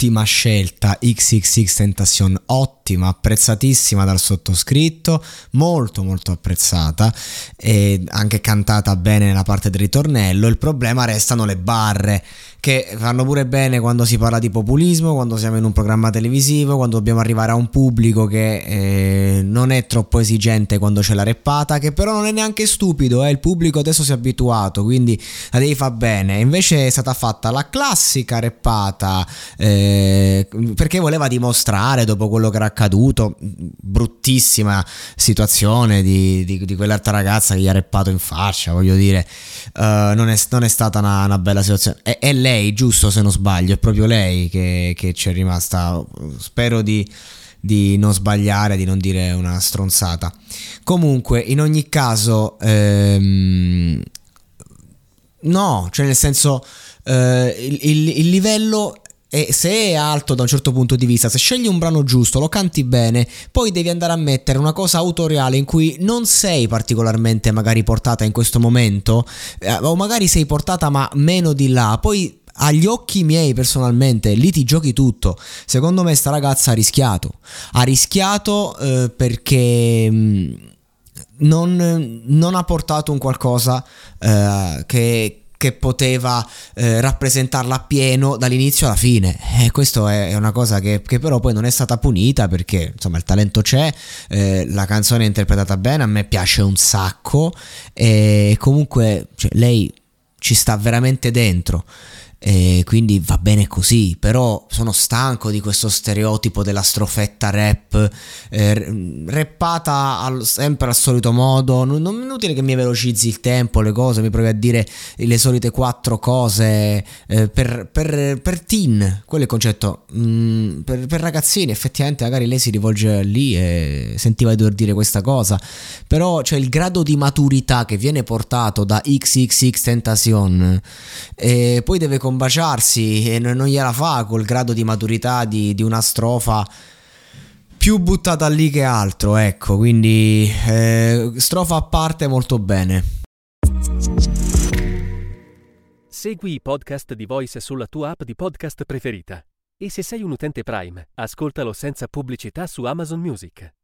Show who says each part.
Speaker 1: Ottima scelta XXX Tentation, ottima, apprezzatissima dal sottoscritto, molto molto apprezzata e anche cantata bene nella parte del ritornello. Il problema restano le barre che fanno pure bene quando si parla di populismo, quando siamo in un programma televisivo, quando dobbiamo arrivare a un pubblico che eh, non è troppo esigente quando c'è la reppata, che però non è neanche stupido, eh, il pubblico adesso si è abituato, quindi la devi fare bene. Invece è stata fatta la classica reppata eh, perché voleva dimostrare dopo quello che era accaduto, bruttissima situazione di, di, di quell'altra ragazza che gli ha reppato in faccia, voglio dire, uh, non, è, non, è, stata una, una bella situazione. È, è, lei, giusto se non sbaglio, è proprio lei che, che ci è rimasta, spero di di non sbagliare, di non dire una stronzata. Comunque, in ogni caso, ehm, no, cioè nel senso, eh, il, il, il, livello e se è alto da un certo punto di vista, se scegli un brano giusto, lo canti bene, poi devi andare a mettere una cosa autoriale in cui non sei particolarmente magari portata in questo momento, eh, o magari sei portata ma meno di là, poi agli occhi miei personalmente lì ti giochi tutto. Secondo me sta ragazza ha rischiato, ha rischiato eh, perché... Mh, mm, non, non, ha portato un qualcosa eh, che, che poteva eh, rappresentarla appieno dall'inizio alla fine. E eh, questa è una cosa che, che, però poi non è stata punita perché insomma il talento c'è, eh, la canzone è interpretata bene, a me piace un sacco e comunque cioè, lei ci sta veramente dentro e quindi va bene così, però sono stanco di questo stereotipo della strofetta rap, eh, rappata al, sempre al solito modo, non, non è inutile che mi velocizzi il tempo, le cose, mi provi a dire le solite quattro cose eh, per, per, per, teen, quello è il concetto, mm, per, per, ragazzini effettivamente magari lei si rivolge lì e sentiva di dover dire questa cosa, però c'è il grado di maturità che viene portato da XXX Tentacion e poi deve combaciarsi e non gliela fa col grado di maturità di, di una strofa più buttata lì che altro, ecco, quindi eh, strofa a parte molto bene.
Speaker 2: Segui i podcast di Voice sulla tua app di podcast preferita e se sei un utente Prime, ascoltalo senza pubblicità su Amazon Music.